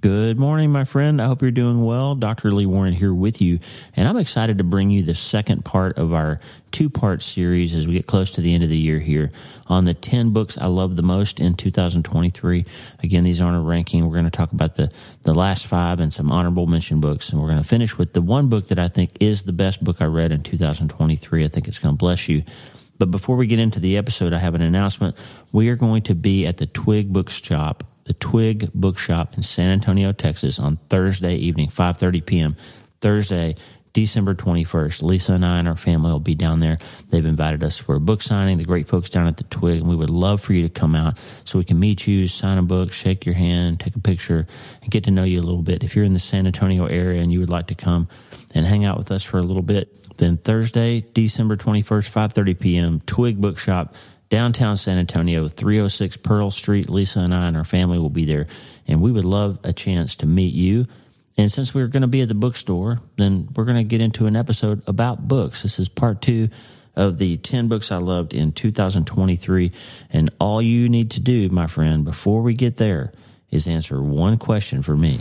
Good morning, my friend. I hope you're doing well. Dr. Lee Warren here with you, and I'm excited to bring you the second part of our two part series as we get close to the end of the year here on the 10 books I love the most in 2023. Again, these aren't a ranking. We're going to talk about the, the last five and some honorable mention books, and we're going to finish with the one book that I think is the best book I read in 2023. I think it's going to bless you. But before we get into the episode, I have an announcement. We are going to be at the Twig Bookshop the Twig Bookshop in San Antonio, Texas on Thursday evening, 5:30 p.m. Thursday, December 21st. Lisa and I and our family will be down there. They've invited us for a book signing, the great folks down at the Twig, and we would love for you to come out so we can meet you, sign a book, shake your hand, take a picture, and get to know you a little bit. If you're in the San Antonio area and you would like to come and hang out with us for a little bit, then Thursday, December 21st, 5:30 p.m., Twig Bookshop downtown San Antonio, 306 Pearl Street. Lisa and I and our family will be there, and we would love a chance to meet you. And since we're going to be at the bookstore, then we're going to get into an episode about books. This is part two of the 10 books I loved in 2023. And all you need to do, my friend, before we get there is answer one question for me.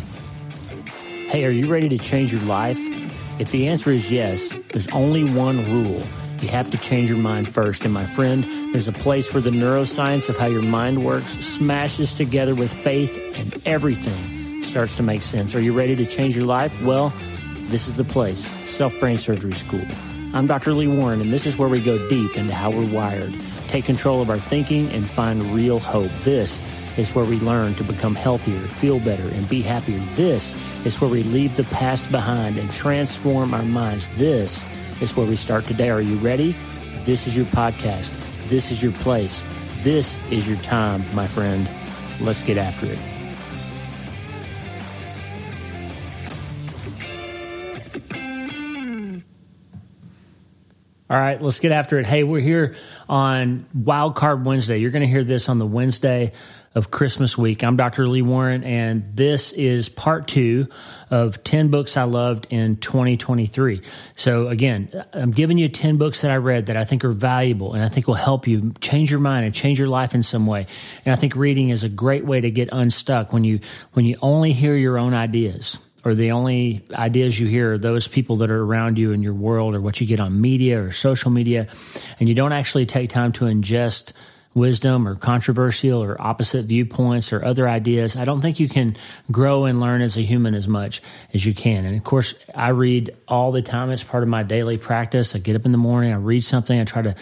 Hey, are you ready to change your life? If the answer is yes, there's only one rule you have to change your mind first. And my friend, there's a place where the neuroscience of how your mind works smashes together with faith and everything starts to make sense. Are you ready to change your life? Well, this is the place, Self Brain Surgery School. I'm Dr. Lee Warren, and this is where we go deep into how we're wired, take control of our thinking, and find real hope. This is where we learn to become healthier, feel better, and be happier. This is where we leave the past behind and transform our minds. This is where we start today. Are you ready? This is your podcast. This is your place. This is your time, my friend. Let's get after it. All right, let's get after it. Hey, we're here on Wild Card Wednesday. You're going to hear this on the Wednesday of Christmas week. I'm Dr. Lee Warren, and this is part two of 10 books I loved in 2023. So, again, I'm giving you 10 books that I read that I think are valuable and I think will help you change your mind and change your life in some way. And I think reading is a great way to get unstuck when you, when you only hear your own ideas or the only ideas you hear are those people that are around you in your world or what you get on media or social media, and you don't actually take time to ingest wisdom or controversial or opposite viewpoints or other ideas, I don't think you can grow and learn as a human as much as you can. And of course, I read all the time. It's part of my daily practice. I get up in the morning, I read something, I try to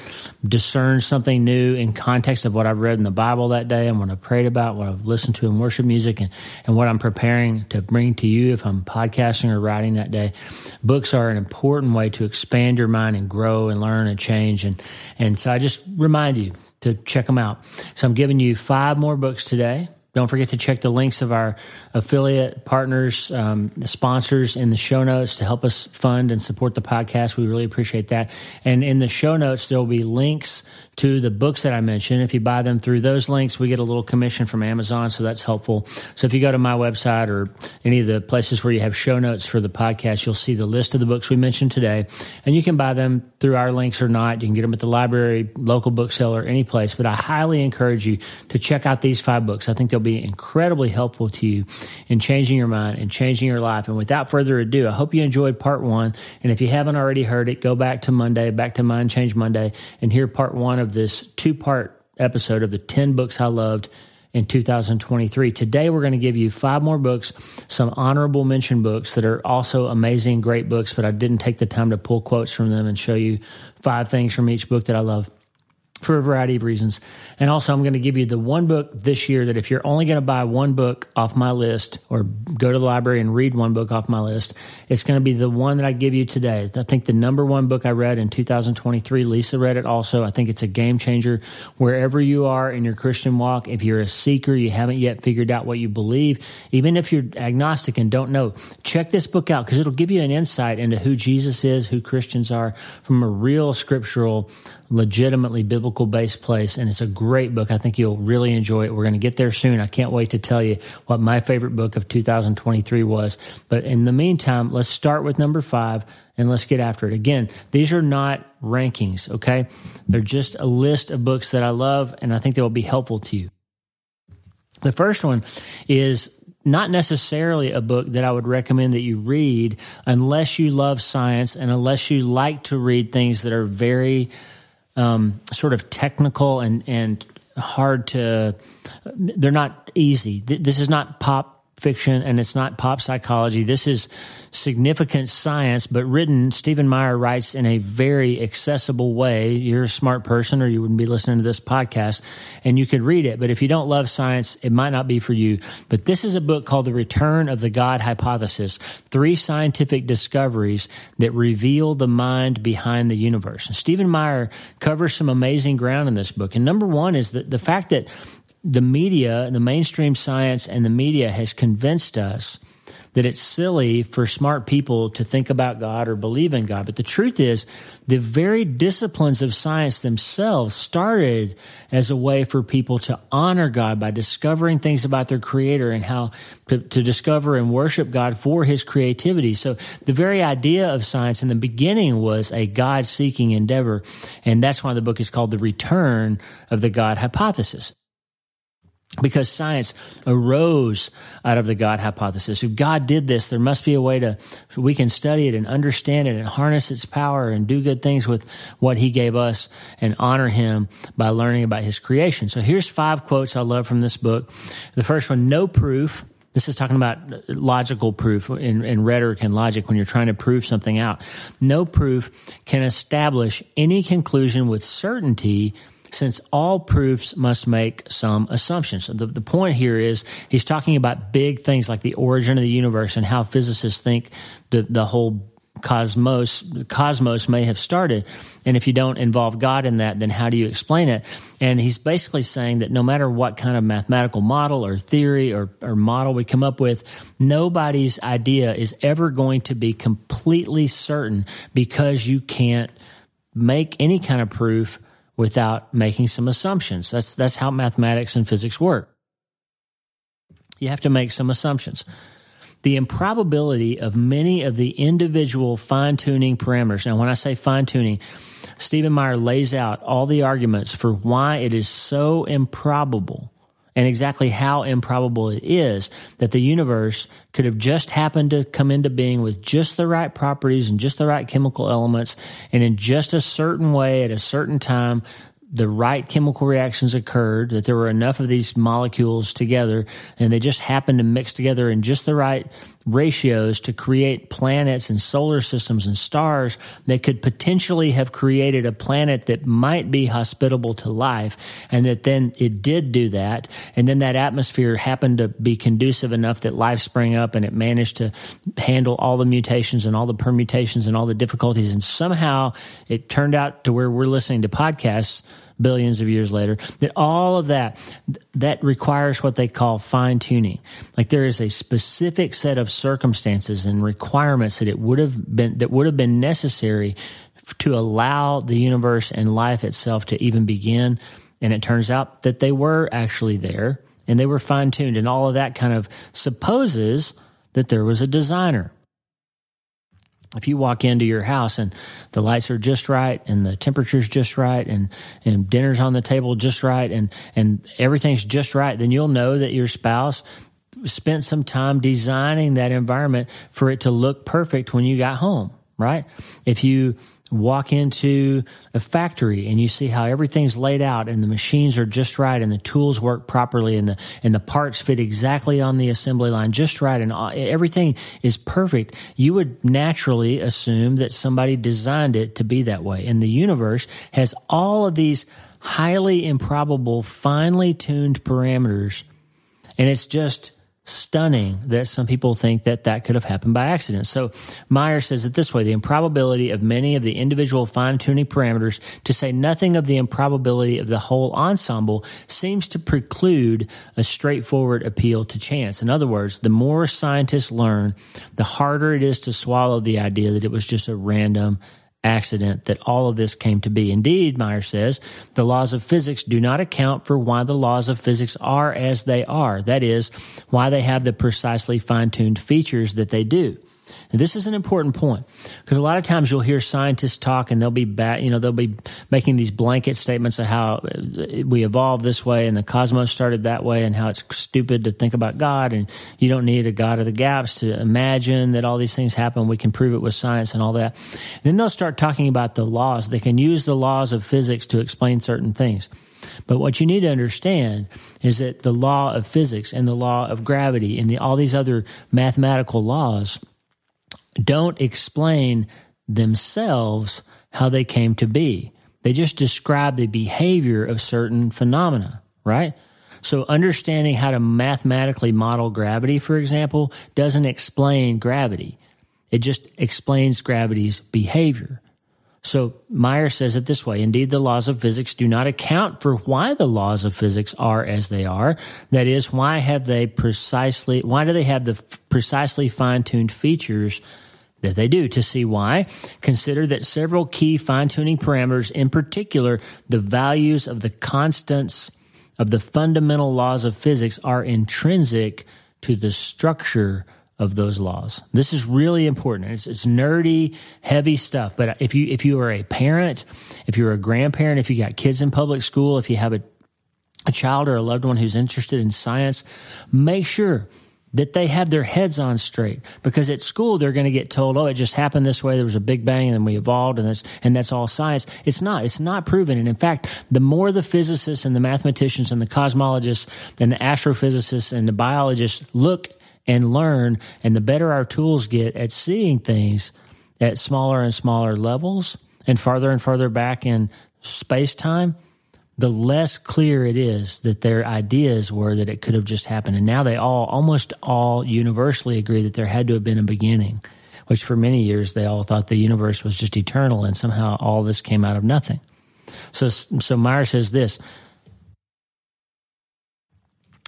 discern something new in context of what I've read in the Bible that day and what I've prayed about, what I've listened to in worship music, and, and what I'm preparing to bring to you if I'm podcasting or writing that day. Books are an important way to expand your mind and grow and learn and change. And, and so I just remind you, to check them out. So I'm giving you five more books today. Don't forget to check the links of our affiliate partners, um, the sponsors in the show notes to help us fund and support the podcast. We really appreciate that. And in the show notes, there will be links to the books that I mentioned. If you buy them through those links, we get a little commission from Amazon, so that's helpful. So if you go to my website or any of the places where you have show notes for the podcast, you'll see the list of the books we mentioned today, and you can buy them through our links or not. You can get them at the library, local bookseller, any place. But I highly encourage you to check out these five books. I think they'll be incredibly helpful to you in changing your mind and changing your life. And without further ado, I hope you enjoyed part one. And if you haven't already heard it, go back to Monday, back to Mind Change Monday, and hear part one of of this two part episode of the 10 books I loved in 2023. Today, we're going to give you five more books, some honorable mention books that are also amazing, great books, but I didn't take the time to pull quotes from them and show you five things from each book that I love for a variety of reasons. And also, I'm going to give you the one book this year that if you're only going to buy one book off my list or go to the library and read one book off my list, it's going to be the one that I give you today. I think the number one book I read in 2023, Lisa read it also. I think it's a game changer wherever you are in your Christian walk. If you're a seeker, you haven't yet figured out what you believe, even if you're agnostic and don't know, check this book out because it'll give you an insight into who Jesus is, who Christians are from a real scriptural legitimately biblical based place. And it's a great book. I think you'll really enjoy it. We're going to get there soon. I can't wait to tell you what my favorite book of 2023 was. But in the meantime, let's start with number five and let's get after it. Again, these are not rankings, okay? They're just a list of books that I love and I think they will be helpful to you. The first one is not necessarily a book that I would recommend that you read unless you love science and unless you like to read things that are very um, sort of technical and, and hard to, they're not easy. This is not pop fiction and it's not pop psychology. This is significant science, but written, Stephen Meyer writes in a very accessible way. You're a smart person or you wouldn't be listening to this podcast and you could read it. But if you don't love science, it might not be for you. But this is a book called The Return of the God Hypothesis, three scientific discoveries that reveal the mind behind the universe. And Stephen Meyer covers some amazing ground in this book. And number one is that the fact that the media, the mainstream science and the media has convinced us that it's silly for smart people to think about God or believe in God. But the truth is, the very disciplines of science themselves started as a way for people to honor God by discovering things about their creator and how to, to discover and worship God for his creativity. So the very idea of science in the beginning was a God seeking endeavor. And that's why the book is called The Return of the God Hypothesis because science arose out of the God hypothesis. If God did this, there must be a way to, we can study it and understand it and harness its power and do good things with what he gave us and honor him by learning about his creation. So here's five quotes I love from this book. The first one, no proof. This is talking about logical proof in, in rhetoric and logic when you're trying to prove something out. No proof can establish any conclusion with certainty since all proofs must make some assumptions. The, the point here is he's talking about big things like the origin of the universe and how physicists think the, the whole cosmos cosmos may have started and if you don't involve god in that then how do you explain it and he's basically saying that no matter what kind of mathematical model or theory or, or model we come up with nobody's idea is ever going to be completely certain because you can't make any kind of proof without making some assumptions. That's, that's how mathematics and physics work. You have to make some assumptions. The improbability of many of the individual fine tuning parameters. Now, when I say fine tuning, Stephen Meyer lays out all the arguments for why it is so improbable and exactly how improbable it is that the universe could have just happened to come into being with just the right properties and just the right chemical elements and in just a certain way at a certain time the right chemical reactions occurred, that there were enough of these molecules together, and they just happened to mix together in just the right ratios to create planets and solar systems and stars that could potentially have created a planet that might be hospitable to life, and that then it did do that, and then that atmosphere happened to be conducive enough that life sprang up and it managed to handle all the mutations and all the permutations and all the difficulties, and somehow it turned out to where we're listening to podcasts billions of years later, that all of that, that requires what they call fine tuning. Like there is a specific set of circumstances and requirements that it would have been, that would have been necessary to allow the universe and life itself to even begin. And it turns out that they were actually there and they were fine tuned. And all of that kind of supposes that there was a designer if you walk into your house and the lights are just right and the temperature's just right and, and dinner's on the table just right and, and everything's just right, then you'll know that your spouse spent some time designing that environment for it to look perfect when you got home, right? If you walk into a factory and you see how everything's laid out and the machines are just right and the tools work properly and the and the parts fit exactly on the assembly line just right and everything is perfect you would naturally assume that somebody designed it to be that way. And the universe has all of these highly improbable finely tuned parameters and it's just stunning that some people think that that could have happened by accident. So Meyer says it this way, the improbability of many of the individual fine tuning parameters, to say nothing of the improbability of the whole ensemble, seems to preclude a straightforward appeal to chance. In other words, the more scientists learn, the harder it is to swallow the idea that it was just a random accident that all of this came to be. Indeed, Meyer says, the laws of physics do not account for why the laws of physics are as they are. That is, why they have the precisely fine tuned features that they do. And this is an important point because a lot of times you'll hear scientists talk and they'll be back, you know, they'll be making these blanket statements of how uh, we evolved this way and the cosmos started that way and how it's stupid to think about God and you don't need a God of the gaps to imagine that all these things happen. We can prove it with science and all that. And then they'll start talking about the laws. They can use the laws of physics to explain certain things. But what you need to understand is that the law of physics and the law of gravity and the, all these other mathematical laws don't explain themselves how they came to be. They just describe the behavior of certain phenomena, right? So understanding how to mathematically model gravity, for example, doesn't explain gravity. It just explains gravity's behavior. So Meyer says it this way Indeed, the laws of physics do not account for why the laws of physics are as they are. That is, why have they precisely, why do they have the precisely fine tuned features that they do. To see why, consider that several key fine tuning parameters, in particular, the values of the constants of the fundamental laws of physics, are intrinsic to the structure of those laws. This is really important. It's, it's, nerdy, heavy stuff. But if you if you are a parent, if you're a grandparent, if you got kids in public school, if you have a a child or a loved one who's interested in science, make sure that they have their heads on straight because at school they're going to get told, "Oh, it just happened this way. There was a big bang, and then we evolved, and that's and that's all science." It's not. It's not proven. And in fact, the more the physicists and the mathematicians and the cosmologists and the astrophysicists and the biologists look and learn, and the better our tools get at seeing things at smaller and smaller levels and farther and farther back in space time, the less clear it is that their ideas were that it could have just happened. And now they all, almost all universally agree that there had to have been a beginning, which for many years they all thought the universe was just eternal and somehow all this came out of nothing. So, so Meyer says this,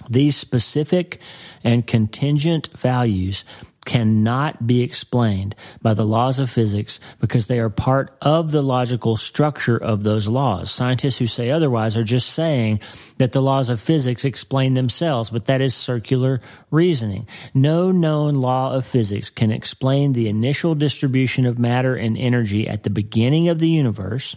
these specific and contingent values cannot be explained by the laws of physics because they are part of the logical structure of those laws. Scientists who say otherwise are just saying that the laws of physics explain themselves, but that is circular reasoning. No known law of physics can explain the initial distribution of matter and energy at the beginning of the universe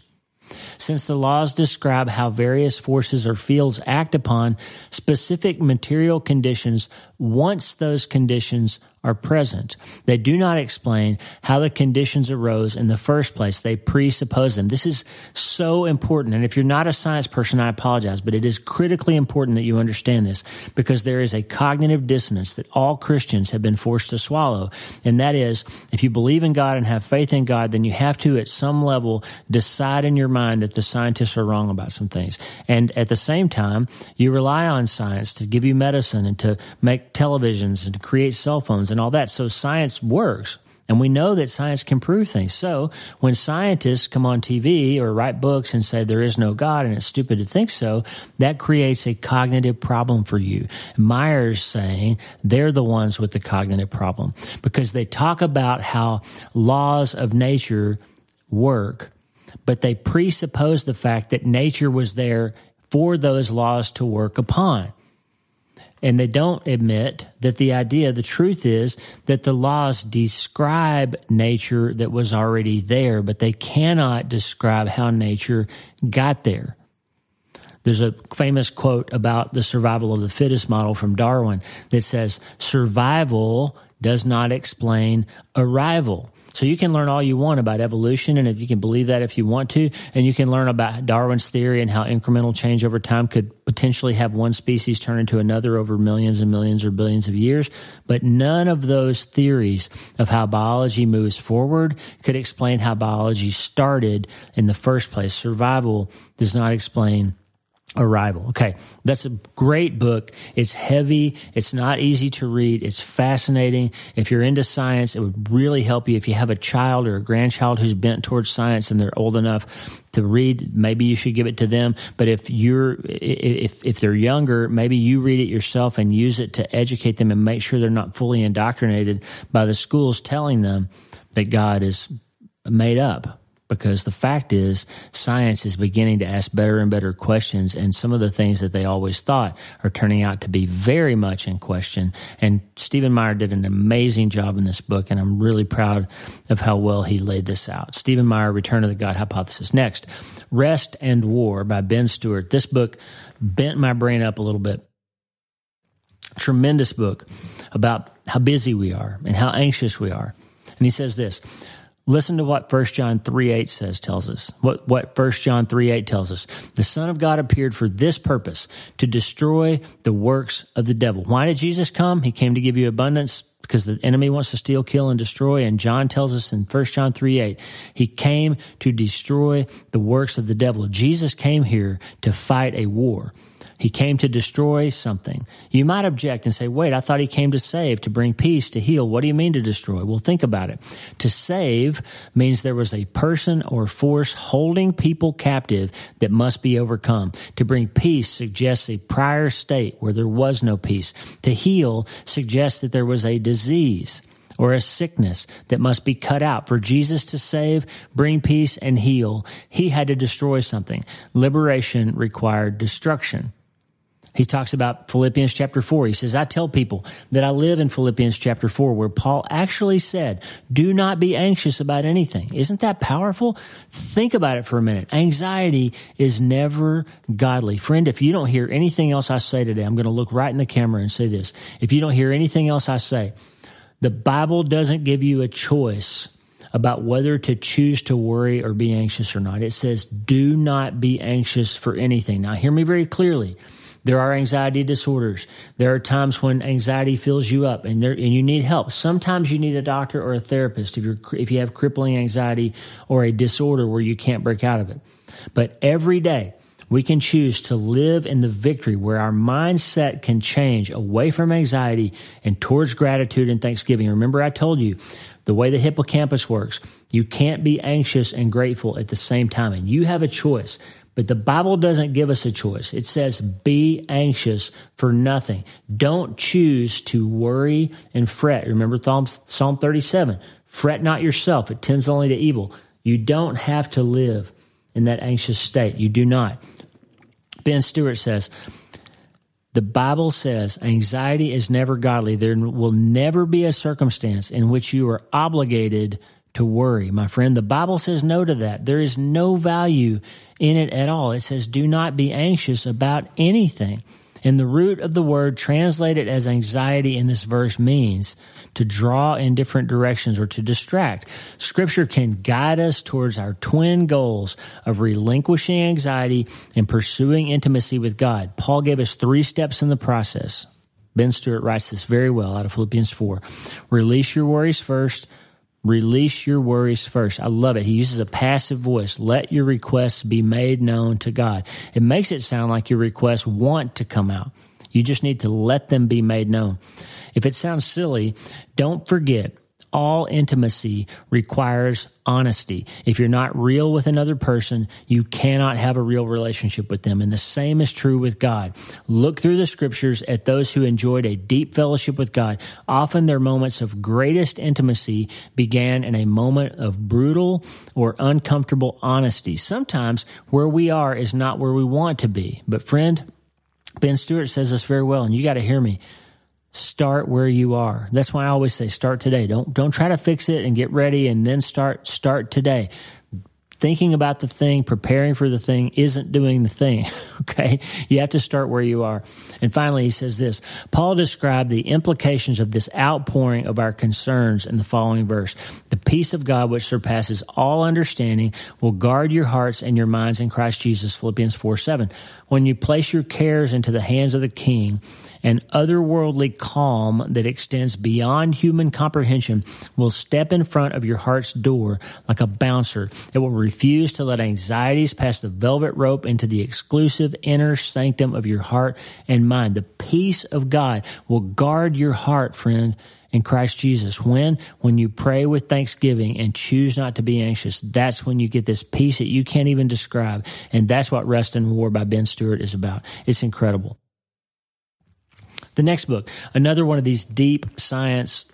since the laws describe how various forces or fields act upon specific material conditions once those conditions are present. They do not explain how the conditions arose in the first place. They presuppose them. This is so important. And if you're not a science person, I apologize, but it is critically important that you understand this because there is a cognitive dissonance that all Christians have been forced to swallow. And that is, if you believe in God and have faith in God, then you have to, at some level, decide in your mind that the scientists are wrong about some things. And at the same time, you rely on science to give you medicine and to make televisions and to create cell phones and all that. So science works. And we know that science can prove things. So when scientists come on TV or write books and say there is no God and it's stupid to think so, that creates a cognitive problem for you. Meyer's saying they're the ones with the cognitive problem because they talk about how laws of nature work, but they presuppose the fact that nature was there for those laws to work upon. And they don't admit that the idea, the truth is that the laws describe nature that was already there, but they cannot describe how nature got there. There's a famous quote about the survival of the fittest model from Darwin that says, survival does not explain arrival. So you can learn all you want about evolution, and if you can believe that if you want to, and you can learn about Darwin's theory and how incremental change over time could potentially have one species turn into another over millions and millions or billions of years. But none of those theories of how biology moves forward could explain how biology started in the first place. Survival does not explain Arrival. Okay. That's a great book. It's heavy. It's not easy to read. It's fascinating. If you're into science, it would really help you. If you have a child or a grandchild who's bent towards science and they're old enough to read, maybe you should give it to them. But if you're, if, if they're younger, maybe you read it yourself and use it to educate them and make sure they're not fully indoctrinated by the schools telling them that God is made up because the fact is science is beginning to ask better and better questions and some of the things that they always thought are turning out to be very much in question and Stephen Meyer did an amazing job in this book and I'm really proud of how well he laid this out. Stephen Meyer Return of the God Hypothesis. Next, Rest and War by Ben Stuart. This book bent my brain up a little bit. Tremendous book about how busy we are and how anxious we are. And he says this Listen to what 1 John 3 8 says, tells us. What, what 1 John 3 8 tells us. The Son of God appeared for this purpose, to destroy the works of the devil. Why did Jesus come? He came to give you abundance because the enemy wants to steal, kill, and destroy. And John tells us in 1 John 3 8, he came to destroy the works of the devil. Jesus came here to fight a war. He came to destroy something. You might object and say, wait, I thought he came to save, to bring peace, to heal. What do you mean to destroy? Well, think about it. To save means there was a person or force holding people captive that must be overcome. To bring peace suggests a prior state where there was no peace. To heal suggests that there was a disease or a sickness that must be cut out. For Jesus to save, bring peace, and heal, he had to destroy something. Liberation required destruction. He talks about Philippians chapter 4. He says, I tell people that I live in Philippians chapter 4, where Paul actually said, Do not be anxious about anything. Isn't that powerful? Think about it for a minute. Anxiety is never godly. Friend, if you don't hear anything else I say today, I'm going to look right in the camera and say this. If you don't hear anything else I say, the Bible doesn't give you a choice about whether to choose to worry or be anxious or not. It says, do not be anxious for anything. Now, hear me very clearly. There are anxiety disorders. There are times when anxiety fills you up and, there, and you need help. Sometimes you need a doctor or a therapist if, you're, if you have crippling anxiety or a disorder where you can't break out of it. But every day, we can choose to live in the victory where our mindset can change away from anxiety and towards gratitude and thanksgiving. Remember, I told you the way the hippocampus works, you can't be anxious and grateful at the same time. And you have a choice. But the Bible doesn't give us a choice. It says, be anxious for nothing. Don't choose to worry and fret. Remember Psalm 37 fret not yourself, it tends only to evil. You don't have to live in that anxious state. You do not. Ben Stuart says, the Bible says anxiety is never godly. There will never be a circumstance in which you are obligated to worry. My friend, the Bible says no to that. There is no value in it at all. It says, do not be anxious about anything. And the root of the word translated as anxiety in this verse means to draw in different directions or to distract. Scripture can guide us towards our twin goals of relinquishing anxiety and pursuing intimacy with God. Paul gave us three steps in the process. Ben Stuart writes this very well out of Philippians 4. Release your worries first Release your worries first. I love it. He uses a passive voice. Let your requests be made known to God. It makes it sound like your requests want to come out. You just need to let them be made known. If it sounds silly, don't forget all intimacy requires honesty. If you're not real with another person, you cannot have a real relationship with them. And the same is true with God. Look through the scriptures at those who enjoyed a deep fellowship with God. Often their moments of greatest intimacy began in a moment of brutal or uncomfortable honesty. Sometimes where we are is not where we want to be. But friend, Ben Stuart says this very well, and you got to hear me start where you are. That's why I always say start today. Don't don't try to fix it and get ready and then start start today. Thinking about the thing, preparing for the thing isn't doing the thing. Okay. You have to start where you are. And finally, he says this Paul described the implications of this outpouring of our concerns in the following verse. The peace of God, which surpasses all understanding, will guard your hearts and your minds in Christ Jesus. Philippians 4 7. When you place your cares into the hands of the king, an otherworldly calm that extends beyond human comprehension will step in front of your heart's door like a bouncer. It will refuse to let anxieties pass the velvet rope into the exclusive inner sanctum of your heart and mind. The peace of God will guard your heart, friend in Christ Jesus. When? When you pray with thanksgiving and choose not to be anxious. That's when you get this peace that you can't even describe. And that's what Rest and War by Ben Stuart is about. It's incredible. The next book, another one of these deep science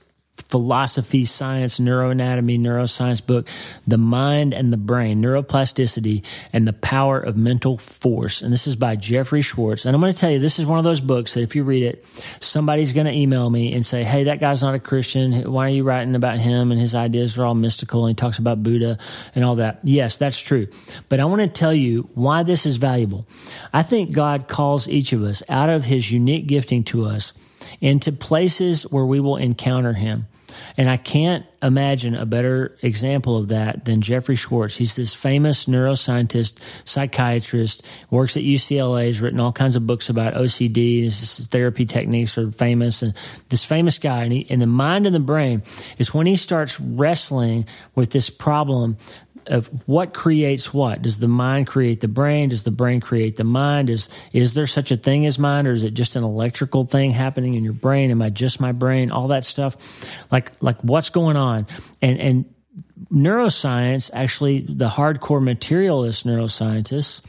philosophy, science, neuroanatomy, neuroscience book, The Mind and the Brain, Neuroplasticity and the Power of Mental Force. And this is by Jeffrey Schwartz. And I'm going to tell you, this is one of those books that if you read it, somebody's going to email me and say, Hey, that guy's not a Christian. Why are you writing about him? And his ideas are all mystical. And he talks about Buddha and all that. Yes, that's true. But I want to tell you why this is valuable. I think God calls each of us out of his unique gifting to us into places where we will encounter him. And I can't imagine a better example of that than Jeffrey Schwartz. He's this famous neuroscientist, psychiatrist, works at UCLA, has written all kinds of books about OCD. His therapy techniques are famous. And this famous guy, and, he, and the mind and the brain is when he starts wrestling with this problem of what creates what. Does the mind create the brain? Does the brain create the mind? Is is there such a thing as mind, or is it just an electrical thing happening in your brain? Am I just my brain? All that stuff, like like what's going on? And and neuroscience, actually, the hardcore materialist neuroscientists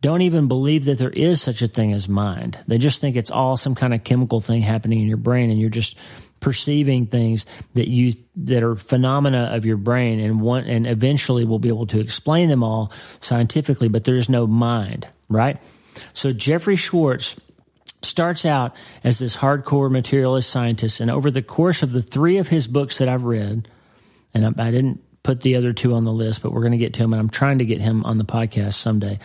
don't even believe that there is such a thing as mind. They just think it's all some kind of chemical thing happening in your brain, and you're just perceiving things that you that are phenomena of your brain and one and eventually we'll be able to explain them all scientifically but there's no mind right? So jeffrey schwartz starts out as this hardcore materialist scientist and over the course of the three of his books that i've read and i, I didn't put the other two on the list but we're going to get to him and i'm trying to get him on the podcast someday.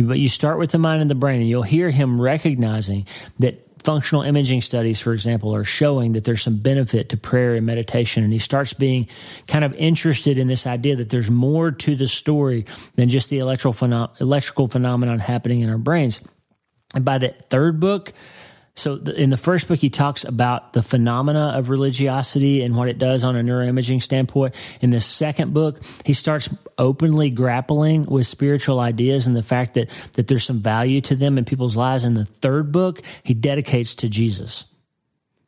But you start with the mind and the brain and you'll hear him recognizing that functional imaging studies, for example, are showing that there's some benefit to prayer and meditation. And he starts being kind of interested in this idea that there's more to the story than just the electrical, electrical phenomenon happening in our brains. And by that third book, so in the first book, he talks about the phenomena of religiosity and what it does on a neuroimaging standpoint. In the second book, he starts openly grappling with spiritual ideas and the fact that, that there's some value to them in people's lives. In the third book, he dedicates to Jesus.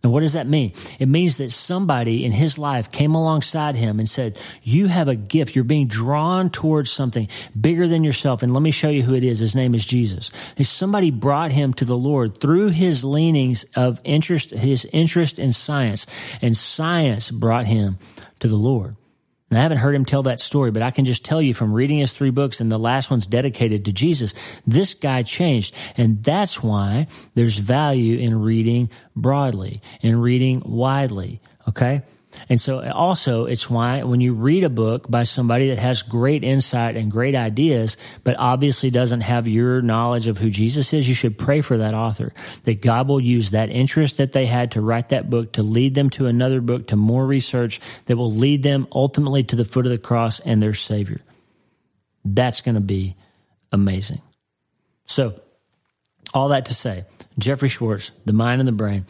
And what does that mean? It means that somebody in his life came alongside him and said, you have a gift. You're being drawn towards something bigger than yourself. And let me show you who it is. His name is Jesus. And somebody brought him to the Lord through his leanings of interest, his interest in science. And science brought him to the Lord. I haven't heard him tell that story, but I can just tell you from reading his three books and the last one's dedicated to Jesus, this guy changed. And that's why there's value in reading broadly and reading widely. Okay. And so uh, also it's why when you read a book by somebody that has great insight and great ideas, but obviously doesn't have your knowledge of who Jesus is, you should pray for that author that God will use that interest that they had to write that book to lead them to another book, to more research that will lead them ultimately to the foot of the cross and their savior. That's going to be amazing. So all that to say, Jeffrey Schwartz, the mind and the brain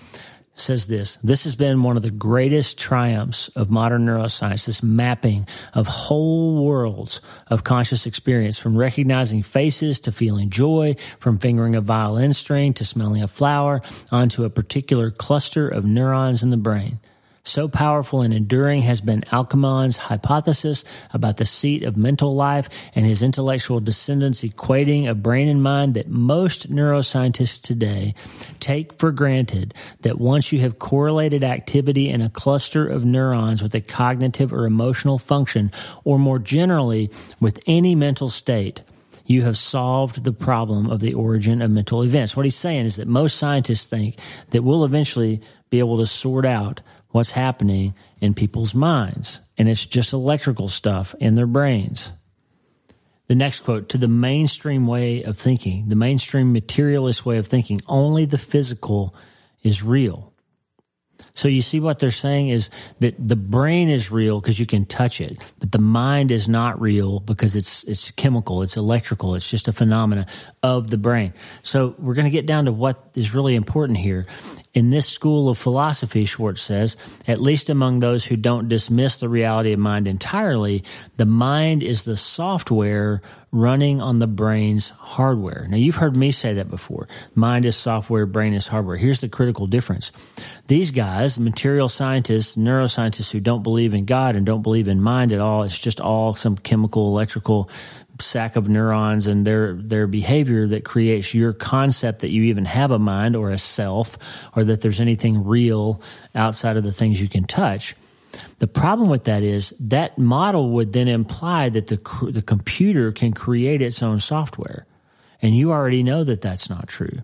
says this This has been one of the greatest triumphs of modern neuroscience, this mapping of whole worlds of conscious experience, from recognizing faces to feeling joy, from fingering a violin string to smelling a flower, onto a particular cluster of neurons in the brain. So powerful and enduring has been Alcmaeon's hypothesis about the seat of mental life and his intellectual descendants equating a brain and mind that most neuroscientists today take for granted that once you have correlated activity in a cluster of neurons with a cognitive or emotional function, or more generally with any mental state, you have solved the problem of the origin of mental events. What he's saying is that most scientists think that we'll eventually be able to sort out what's happening in people's minds. And it's just electrical stuff in their brains. The next quote to the mainstream way of thinking, the mainstream materialist way of thinking, only the physical is real. So you see what they're saying is that the brain is real because you can touch it, but the mind is not real because it's it's chemical, it's electrical, it's just a phenomena of the brain. So we're going to get down to what is really important here. In this school of philosophy, Schwartz says, at least among those who don't dismiss the reality of mind entirely, the mind is the software running on the brain's hardware. Now, you've heard me say that before. Mind is software, brain is hardware. Here's the critical difference. These guys, material scientists, neuroscientists who don't believe in God and don't believe in mind at all, it's just all some chemical, electrical sack of neurons and their their behavior that creates your concept that you even have a mind or a self or that there's anything real outside of the things you can touch The problem with that is that model would then imply that the, the computer can create its own software. And you already know that that's not true.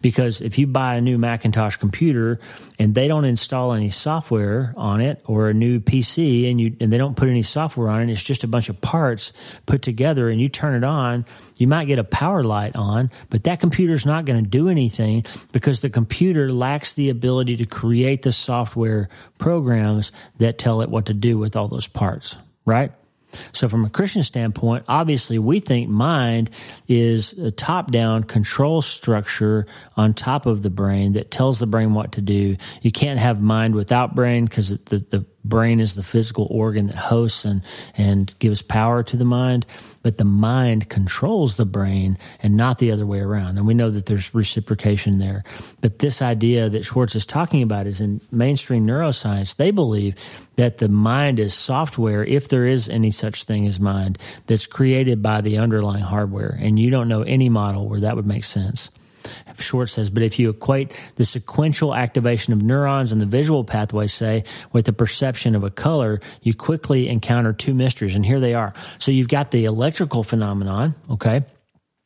Because if you buy a new Macintosh computer and they don't install any software on it or a new PC and you and they don't put any software on it, it's just a bunch of parts put together and you turn it on, you might get a power light on, but that computer's not going to do anything because the computer lacks the ability to create the software programs that tell it what to do with all those parts, right? So, from a Christian standpoint, obviously we think mind is a top down control structure on top of the brain that tells the brain what to do. You can't have mind without brain because the, the brain is the physical organ that hosts and, and gives power to the mind, but the mind controls the brain and not the other way around. And we know that there's reciprocation there. But this idea that Schwartz is talking about is in mainstream neuroscience. They believe that the mind is software, if there is any such thing as mind, that's created by the underlying hardware. And you don't know any model where that would make sense. Schwartz says, but if you equate the sequential activation of neurons and the visual pathway, say, with the perception of a color, you quickly encounter two mysteries. And here they are. So you've got the electrical phenomenon, okay?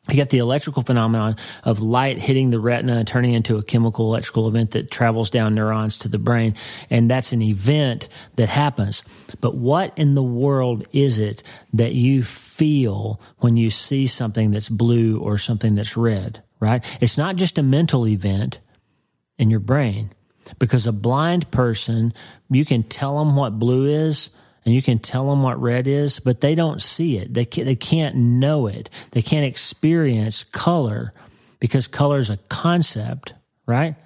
You get the electrical phenomenon of light hitting the retina and turning into a chemical electrical event that travels down neurons to the brain. And that's an event that happens. But what in the world is it that you feel when you see something that's blue or something that's red? Right? It's not just a mental event in your brain because a blind person, you can tell them what blue is and you can tell them what red is, but they don't see it. They they can't know it. They can't experience color because color is a concept, right?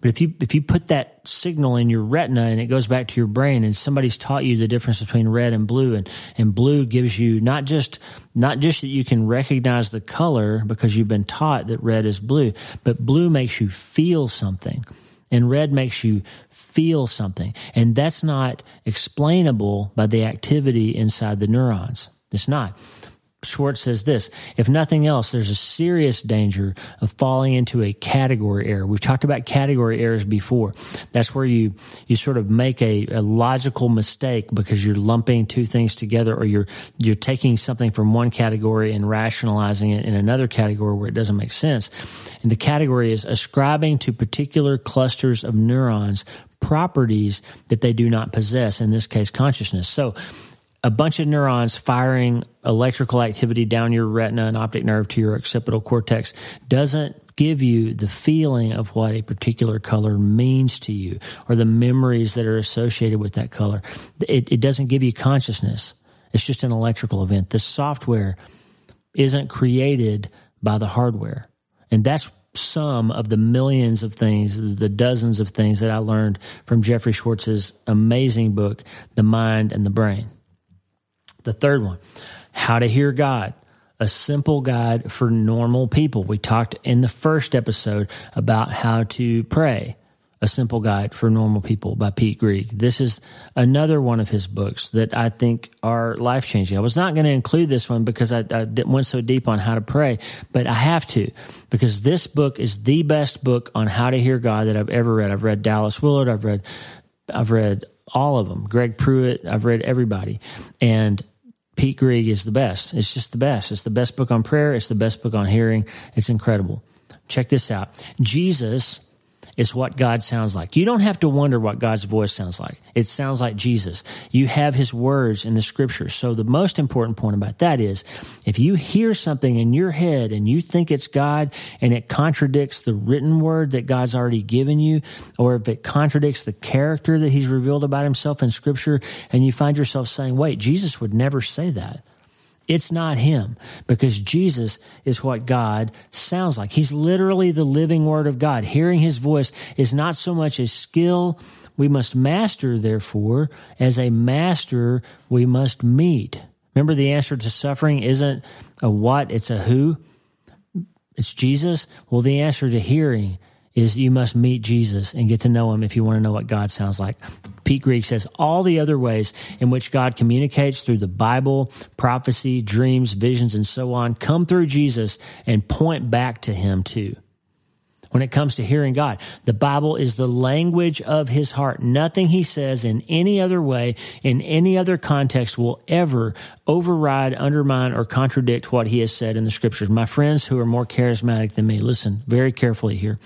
But if you if you put that signal in your retina and it goes back to your brain and somebody's taught you the difference between red and blue and, and blue gives you not just not just that you can recognize the color because you've been taught that red is blue, but blue makes you feel something and red makes you feel something. And that's not explainable by the activity inside the neurons. It's not. Schwartz says this if nothing else, there's a serious danger of falling into a category error. We've talked about category errors before. That's where you, you sort of make a, a logical mistake because you're lumping two things together or you're, you're taking something from one category and rationalizing it in another category where it doesn't make sense. And the category is ascribing to particular clusters of neurons properties that they do not possess, in this case, consciousness. So, a bunch of neurons firing electrical activity down your retina and optic nerve to your occipital cortex doesn't give you the feeling of what a particular color means to you or the memories that are associated with that color. It, it doesn't give you consciousness. It's just an electrical event. The software isn't created by the hardware. And that's some of the millions of things, the dozens of things that I learned from Jeffrey Schwartz's amazing book, The Mind and the Brain. The third one, how to hear God. A simple guide for normal people. We talked in the first episode about how to pray. A Simple Guide for Normal People by Pete Greig. This is another one of his books that I think are life changing. I was not going to include this one because I, I, went so deep on how to pray, but I have to because this book is the best book on how to hear God that I've ever read. I've read Dallas Willard. I've read, I've read all of them. Greg Pruett. I've read everybody. And Pete Greig is the best. It's just the best. It's the best book on prayer. It's the best book on hearing. It's incredible. Check this out. Jesus is what God sounds like. You don't have to wonder what God's voice sounds like. It sounds like Jesus. You have his words in the scriptures. So the most important point about that is if you hear something in your head and you think it's God and it contradicts the written word that God's already given you, or if it contradicts the character that he's revealed about himself in scripture and you find yourself saying, wait, Jesus would never say that it's not him because Jesus is what God sounds like. He's literally the living word of God. Hearing his voice is not so much a skill we must master, therefore, as a master we must meet. Remember, the answer to suffering isn't a what, it's a who. It's Jesus. Well, the answer to hearing is you must meet Jesus and get to know him if you want to know what God sounds like. Pete Greig says all the other ways in which God communicates through the Bible, prophecy, dreams, visions, and so on come through Jesus and point back to him too. when it comes to hearing God. The Bible is the language of his heart. Nothing he says in any other way, in any other context will ever override, undermine, or contradict what he has said in the scriptures. My friends who are more charismatic than me, listen very carefully here.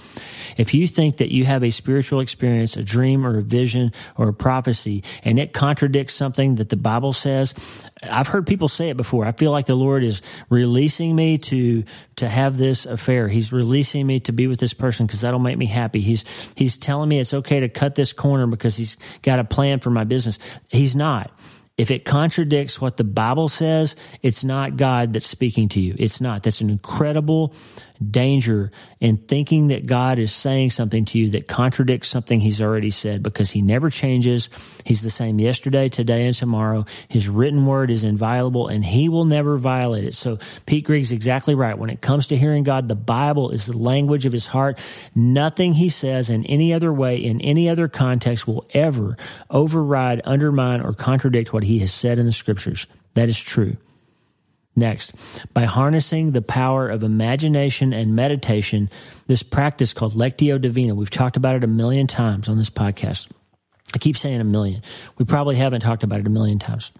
If you think that you have a spiritual experience, a dream or a vision or a prophecy, and it contradicts something that the Bible says, I've heard people say it before. I feel like the Lord is releasing me to, to have this affair. He's releasing me to be with this person because that'll make me happy. He's, he's telling me it's okay to cut this corner because he's got a plan for my business. He's not. If it contradicts what the Bible says, it's not God that's speaking to you. It's not. That's an incredible danger in thinking that God is saying something to you that contradicts something he's already said because he never changes. He's the same yesterday, today, and tomorrow. His written word is inviolable and he will never violate it. So Pete Greig's exactly right. When it comes to hearing God, the Bible is the language of his heart. Nothing he says in any other way, in any other context will ever override, undermine, or contradict what he has said in the scriptures. That is true. Next, by harnessing the power of imagination and meditation, this practice called Lectio Divina, we've talked about it a million times on this podcast. I keep saying a million. We probably haven't talked about it a million times.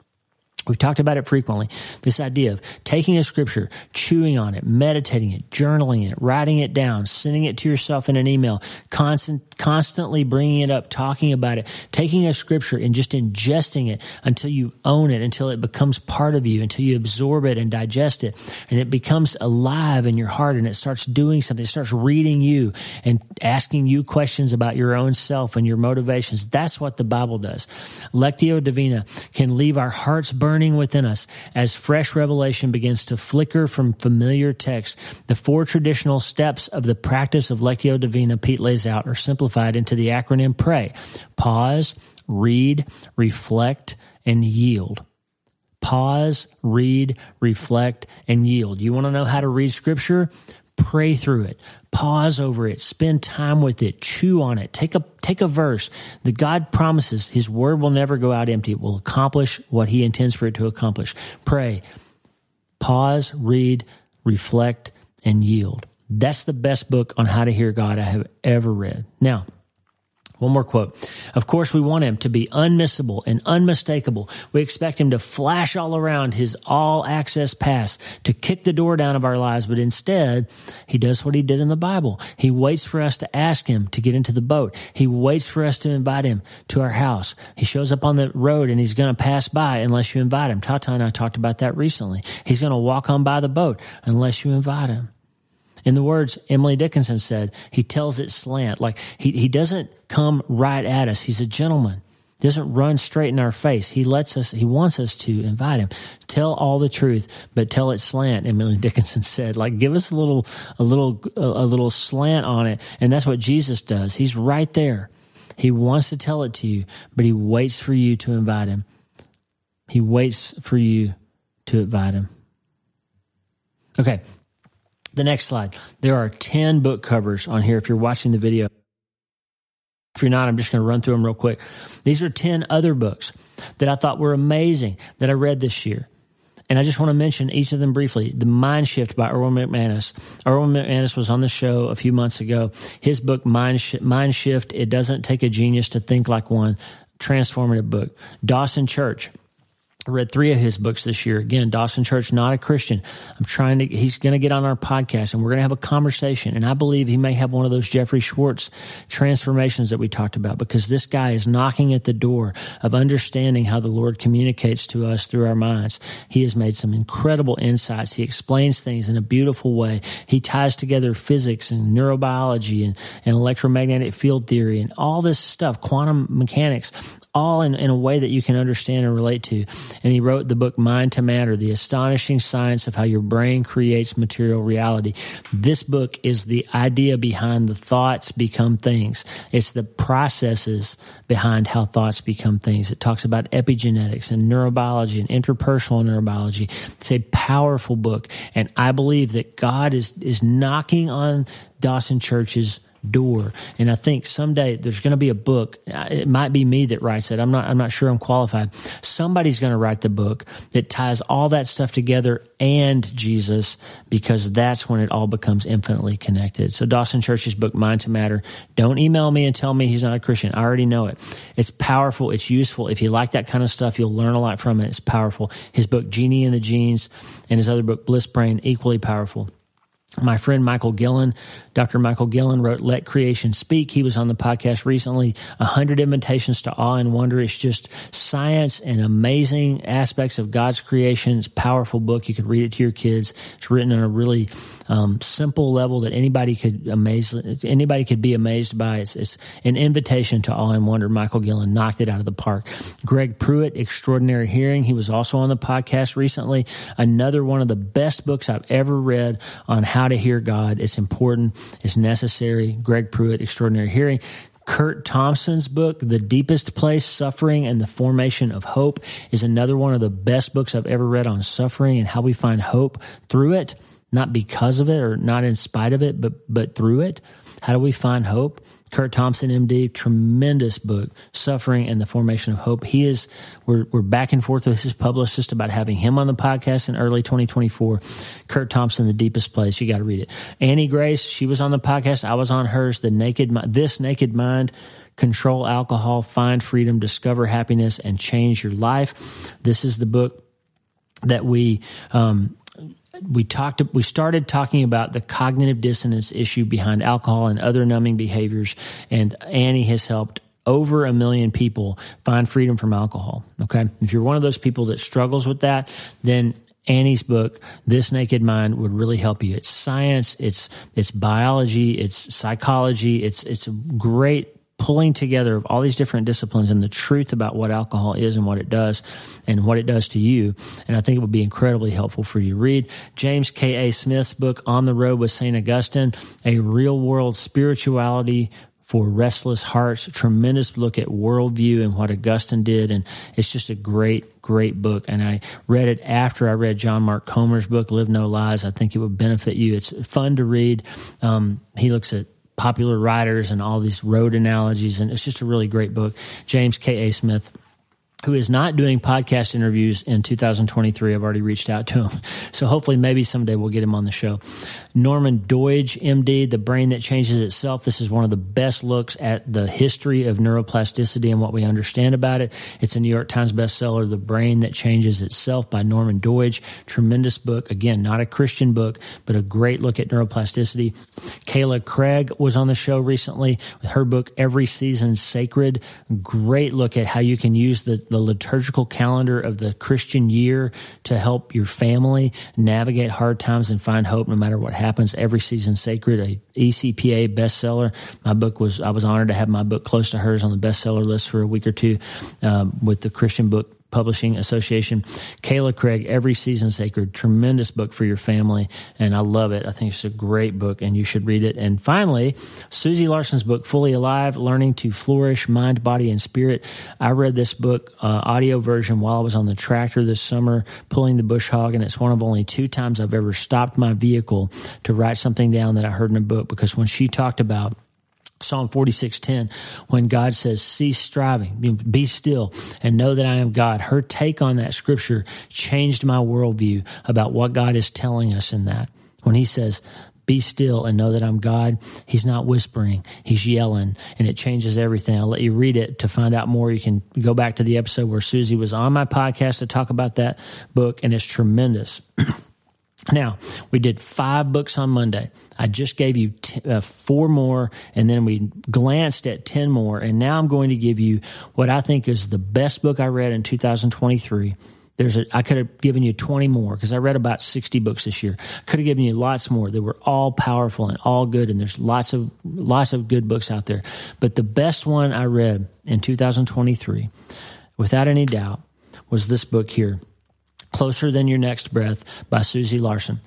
We've talked about it frequently. This idea of taking a scripture, chewing on it, meditating it, journaling it, writing it down, sending it to yourself in an email, constant, constantly bringing it up, talking about it, taking a scripture and just ingesting it until you own it, until it becomes part of you, until you absorb it and digest it. And it becomes alive in your heart and it starts doing something. It starts reading you and asking you questions about your own self and your motivations. That's what the Bible does. Lectio Divina can leave our hearts burning burning within us as fresh revelation begins to flicker from familiar texts. The four traditional steps of the practice of Lectio Divina Pete lays out are simplified into the acronym PRAY. Pause, read, reflect, and yield. Pause, read, reflect, and yield. You want to know how to read scripture? Pray through it, pause over it, spend time with it, chew on it, take a, take a verse that God promises his word will never go out empty. It will accomplish what he intends for it to accomplish. Pray, pause, read, reflect, and yield. That's the best book on how to hear God I have ever read. Now, one more quote. Of course, we want him to be unmissable and unmistakable. We expect him to flash all around his all access pass to kick the door down of our lives. But instead, he does what he did in the Bible. He waits for us to ask him to get into the boat. He waits for us to invite him to our house. He shows up on the road and he's going to pass by unless you invite him. Tata and I talked about that recently. He's going to walk on by the boat unless you invite him. In the words Emily Dickinson said, he tells it slant. Like he, he doesn't come right at us. He's a gentleman. He doesn't run straight in our face. He lets us, he wants us to invite him. Tell all the truth, but tell it slant, Emily Dickinson said. Like give us a little, a little, a little slant on it. And that's what Jesus does. He's right there. He wants to tell it to you, but he waits for you to invite him. He waits for you to invite him. Okay, the next slide. There are 10 book covers on here if you're watching the video. If you're not, I'm just going to run through them real quick. These are 10 other books that I thought were amazing that I read this year. And I just want to mention each of them briefly. The Mind Shift by Erwin McManus. Erwin McManus was on the show a few months ago. His book, Mind, Sh- Mind Shift, It Doesn't Take a Genius to Think Like One, transformative book. Dawson Church. I read three of his books this year. Again, Dawson Church, not a Christian. I'm trying to, he's going to get on our podcast and we're going to have a conversation. And I believe he may have one of those Jeffrey Schwartz transformations that we talked about because this guy is knocking at the door of understanding how the Lord communicates to us through our minds. He has made some incredible insights. He explains things in a beautiful way. He ties together physics and neurobiology and, and electromagnetic field theory and all this stuff, quantum mechanics all in, in a way that you can understand and relate to. And he wrote the book Mind to Matter, the astonishing science of how your brain creates material reality. This book is the idea behind the thoughts become things. It's the processes behind how thoughts become things. It talks about epigenetics and neurobiology and interpersonal neurobiology. It's a powerful book. And I believe that God is, is knocking on Dawson Church's door. And I think someday there's going to be a book. It might be me that writes it. I'm not, I'm not sure I'm qualified. Somebody's going to write the book that ties all that stuff together and Jesus because that's when it all becomes infinitely connected. So Dawson Church's book, Mind to Matter, don't email me and tell me he's not a Christian. I already know it. It's powerful. It's useful. If you like that kind of stuff, you'll learn a lot from it. It's powerful. His book, Genie in the Genes, and his other book, Bliss Brain, equally powerful. My friend Michael Guillen, Dr. Michael Guillen wrote Let Creation Speak. He was on the podcast recently. A hundred invitations to awe and wonder. It's just science and amazing aspects of God's creation. It's a powerful book. You could read it to your kids. It's written on a really um, simple level that anybody could amaze, anybody could be amazed by. It's, it's an invitation to awe and wonder. Michael Guillen knocked it out of the park. Greg Pruett, Extraordinary Hearing. He was also on the podcast recently. Another one of the best books I've ever read on how to hear God. It's important. It's necessary. Greg Pruett, Extraordinary Hearing. Curt Thompson's book, The Deepest Place, Suffering and the Formation of Hope, is another one of the best books I've ever read on suffering and how we find hope through it not because of it or not in spite of it, but, but through it. How do we find hope? Curt Thompson, MD, tremendous book, Suffering and the Formation of Hope. He is, we're, we're back and forth with his publicist about having him on the podcast in early 2024. Curt Thompson, The Deepest Place. You got to read it. Annie Grace, she was on the podcast. I was on hers. The Naked, This Naked Mind, Control Alcohol, Find Freedom, Discover Happiness, and Change Your Life. This is the book that we, um, we talked we started talking about the cognitive dissonance issue behind alcohol and other numbing behaviors and Annie has helped over a million people find freedom from alcohol okay if you're one of those people that struggles with that then Annie's book, This Naked Mind, would really help you. It's science, it's it's biology, it's psychology, it's it's a great pulling together of all these different disciplines and the truth about what alcohol is and what it does and what it does to you. And I think it would be incredibly helpful for you. Read James K.A. Smith's book, On the Road with St. Augustine, a real world spirituality for restless hearts, tremendous look at worldview and what Augustine did. And it's just a great, great book. And I read it after I read John Mark Comer's book, Live No Lies. I think it would benefit you. It's fun to read. Um, he looks at popular writers and all these road analogies. And it's just a really great book. James K.A. Smith who is not doing podcast interviews in 2023. I've already reached out to him. So hopefully maybe someday we'll get him on the show. Norman Doidge, MD, The Brain That Changes Itself. This is one of the best looks at the history of neuroplasticity and what we understand about it. It's a New York Times bestseller, The Brain That Changes Itself by Norman Doidge. Tremendous book. Again, not a Christian book, but a great look at neuroplasticity. Kayla Craig was on the show recently with her book, Every Season Sacred. Great look at how you can use the the liturgical calendar of the Christian year to help your family navigate hard times and find hope no matter what happens. Every season sacred, a ECPA bestseller. My book was, I was honored to have my book close to hers on the bestseller list for a week or two um, with the Christian book Publishing Association. Kayla Craig, Every Season Sacred, tremendous book for your family, and I love it. I think it's a great book, and you should read it. And finally, Susie Larson's book, Fully Alive Learning to Flourish Mind, Body, and Spirit. I read this book, uh, audio version, while I was on the tractor this summer pulling the bush hog, and it's one of only two times I've ever stopped my vehicle to write something down that I heard in a book because when she talked about Psalm 46:10 when God says cease striving be still and know that I am God. Her take on that scripture changed my worldview about what God is telling us in that. When he says be still and know that I'm God he's not whispering he's yelling and it changes everything. I'll let you read it to find out more. You can go back to the episode where Susie was on my podcast to talk about that book and it's tremendous Now, we did five books on Monday. I just gave you t- uh, four more, and then we glanced at 10 more. And now I'm going to give you what I think is the best book I read in 2023. There's a, I could have given you 20 more because I read about 60 books this year. I could have given you lots more. They were all powerful and all good, and there's lots of lots of good books out there. But the best one I read in 2023, without any doubt, was this book here Closer Than Your Next Breath by Susie Larson.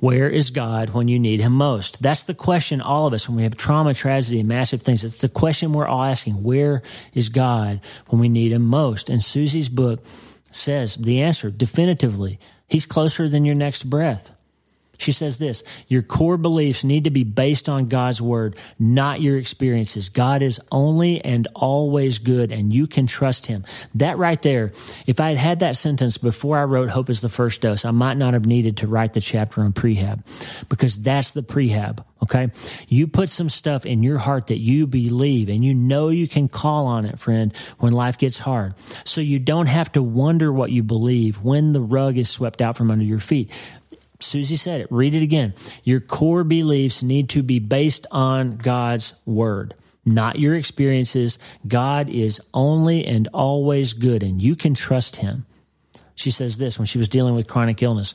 Where is God when you need Him most? That's the question all of us when we have trauma, tragedy, and massive things. It's the question we're all asking. Where is God when we need Him most? And Susie's book says the answer definitively. He's closer than your next breath. She says this Your core beliefs need to be based on God's word, not your experiences. God is only and always good, and you can trust him. That right there, if I had had that sentence before I wrote Hope is the First Dose, I might not have needed to write the chapter on prehab because that's the prehab. Okay. You put some stuff in your heart that you believe and you know you can call on it, friend, when life gets hard. So you don't have to wonder what you believe when the rug is swept out from under your feet. Susie said it. Read it again. Your core beliefs need to be based on God's word, not your experiences. God is only and always good, and you can trust him. She says this when she was dealing with chronic illness.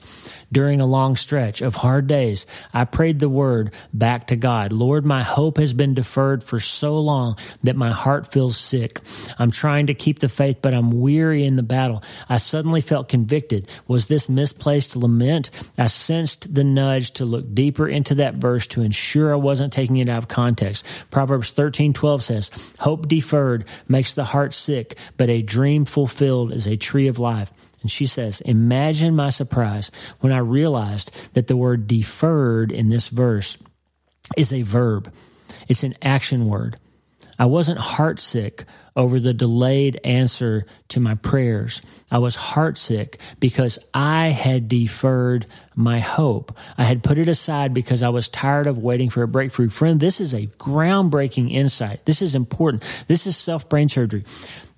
During a long stretch of hard days, I prayed the word back to God. Lord, my hope has been deferred for so long that my heart feels sick. I'm trying to keep the faith, but I'm weary in the battle. I suddenly felt convicted. Was this misplaced lament? I sensed the nudge to look deeper into that verse to ensure I wasn't taking it out of context. Proverbs 13, 12 says, Hope deferred makes the heart sick, but a dream fulfilled is a tree of life. And she says, Imagine my surprise when I realized that the word deferred in this verse is a verb, it's an action word. I wasn't heartsick over the delayed answer to my prayers. I was heartsick because I had deferred my hope. I had put it aside because I was tired of waiting for a breakthrough. Friend, this is a groundbreaking insight. This is important. This is self brain surgery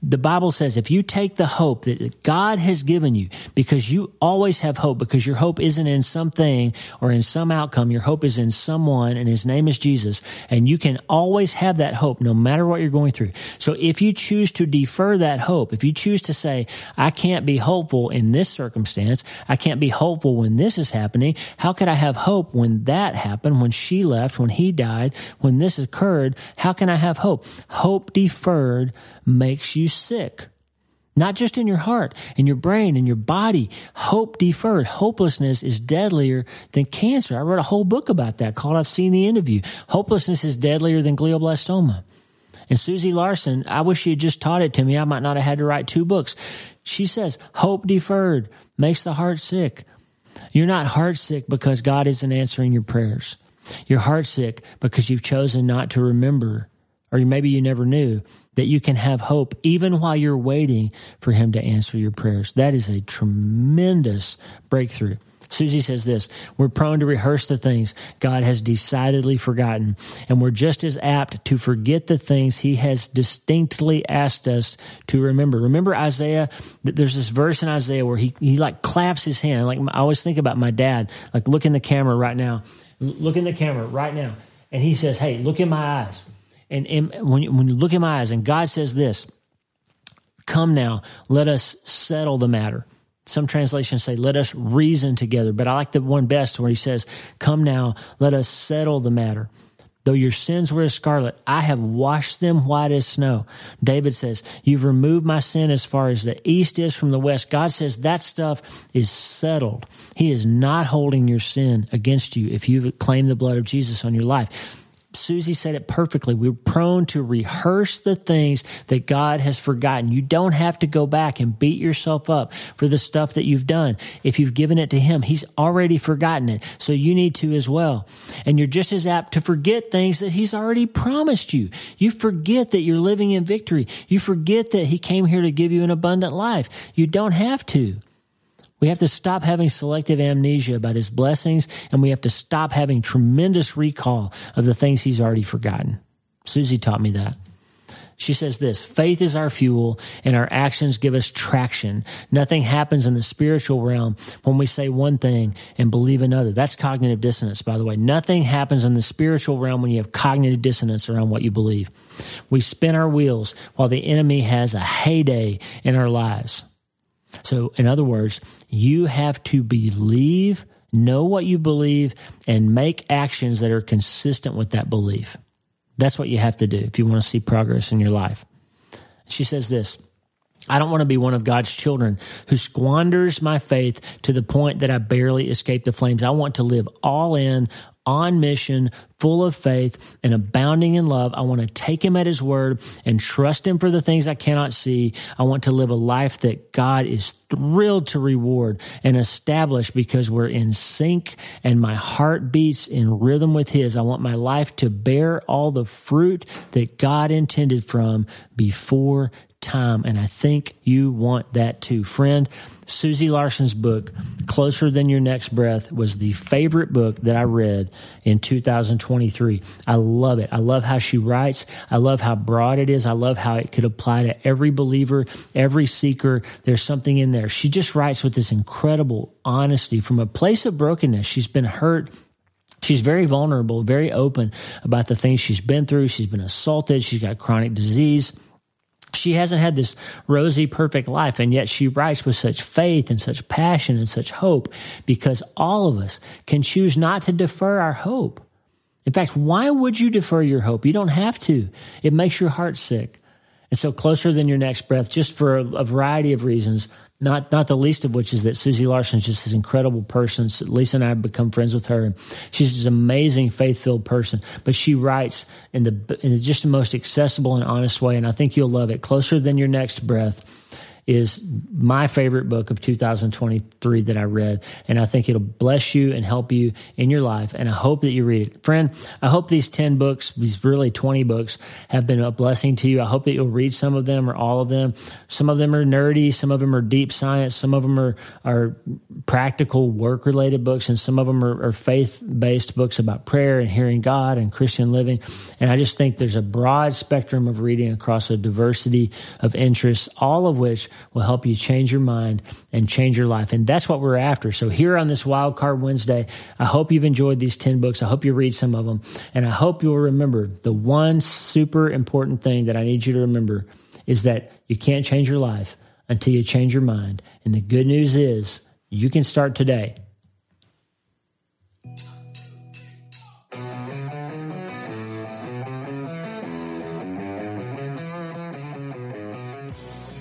the Bible says if you take the hope that God has given you, because you always have hope, because your hope isn't in something or in some outcome, your hope is in someone and his name is Jesus. And you can always have that hope no matter what you're going through. So if you choose to defer that hope, if you choose to say, I can't be hopeful in this circumstance, I can't be hopeful when this is happening, how could I have hope when that happened, when she left, when he died, when this occurred? How can I have hope? Hope deferred makes you sick. Not just in your heart, in your brain, in your body. Hope deferred. Hopelessness is deadlier than cancer. I wrote a whole book about that called I've Seen the End of You. Hopelessness is deadlier than glioblastoma. And Susie Larson, I wish she had just taught it to me. I might not have had to write two books. She says, hope deferred makes the heart sick. You're not heart sick because God isn't answering your prayers. You're heart sick because you've chosen not to remember, or maybe you never knew that you can have hope even while you're waiting for Him to answer your prayers. That is a tremendous breakthrough. Susie says this We're prone to rehearse the things God has decidedly forgotten, and we're just as apt to forget the things He has distinctly asked us to remember. Remember Isaiah? There's this verse in Isaiah where he, he like claps his hand. Like I always think about my dad, like look in the camera right now. Look in the camera right now. And he says, Hey, look in my eyes. And, and when, you, when you look in my eyes, and God says this, come now, let us settle the matter. Some translations say, let us reason together. But I like the one best where he says, come now, let us settle the matter. Though your sins were as scarlet, I have washed them white as snow. David says, You've removed my sin as far as the east is from the west. God says that stuff is settled. He is not holding your sin against you if you've claimed the blood of Jesus on your life. Susie said it perfectly. We're prone to rehearse the things that God has forgotten. You don't have to go back and beat yourself up for the stuff that you've done. If you've given it to Him, He's already forgotten it. So you need to as well. And you're just as apt to forget things that He's already promised you. You forget that you're living in victory. You forget that He came here to give you an abundant life. You don't have to. We have to stop having selective amnesia about his blessings, and we have to stop having tremendous recall of the things he's already forgotten. Susie taught me that. She says this faith is our fuel and our actions give us traction. Nothing happens in the spiritual realm when we say one thing and believe another. That's cognitive dissonance, by the way. Nothing happens in the spiritual realm when you have cognitive dissonance around what you believe. We spin our wheels while the enemy has a heyday in our lives. So, in other words, you have to believe, know what you believe, and make actions that are consistent with that belief. That's what you have to do if you want to see progress in your life. She says this. I don't want to be one of God's children who squanders my faith to the point that I barely escape the flames. I want to live all in, on mission, full of faith and abounding in love. I want to take him at his word and trust him for the things I cannot see. I want to live a life that God is thrilled to reward and establish because we're in sync and my heart beats in rhythm with his. I want my life to bear all the fruit that God intended from before time. And I think you want that too. Friend, Susie Larson's book, Closer Than Your Next Breath, was the favorite book that I read in 2023. I love it. I love how she writes. I love how broad it is. I love how it could apply to every believer, every seeker. There's something in there. She just writes with this incredible honesty from a place of brokenness. She's been hurt. She's very vulnerable, very open about the things she's been through. She's been assaulted. She's got chronic disease she hasn't had this rosy, perfect life, and yet she writes with such faith and such passion and such hope because all of us can choose not to defer our hope. In fact, why would you defer your hope? You don't have to. It makes your heart sick. And so, closer than your next breath, just for a, variety of reasons, not not the least of which is that Susie Larson is just this incredible person. Lisa and I have become friends with her. She's this amazing, faith filled person. But she writes in the in just the most accessible and honest way, and I think you'll love it. Closer than your next breath is my favorite book of 2023 that I read. And I think it'll bless you and help you in your life. And I hope that you read it. Friend, I hope these 10 books, these really 20 books, have been a blessing to you. I hope that you'll read some of them or all of them. Some of them are nerdy, some of them are deep science, some of them are, are practical work related books, and some of them are, are faith based books about prayer and hearing God and Christian living. And I just think there's a broad spectrum of reading across a diversity of interests, all of which will help you change your mind and change your life. And that's what we're after. So here on this Wild Card Wednesday, I hope you've enjoyed these 10 books. I hope you read some of them. And I hope you'll remember the one super important thing that I need you to remember is that you can't change your life until you change your mind. And the good news is you can start today.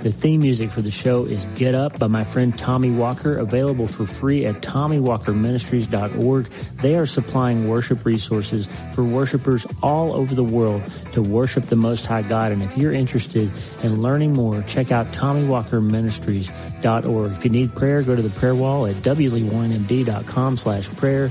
the theme music for the show is Get Up by my friend Tommy Walker, available for free at TommyWalkerMinistries.org. They are supplying worship resources for worshipers all over the world to worship the Most High God. And if you're interested in learning more, check out TommyWalkerMinistries.org. If you need prayer, go to the prayer wall at wleewarrenmd.com slash prayer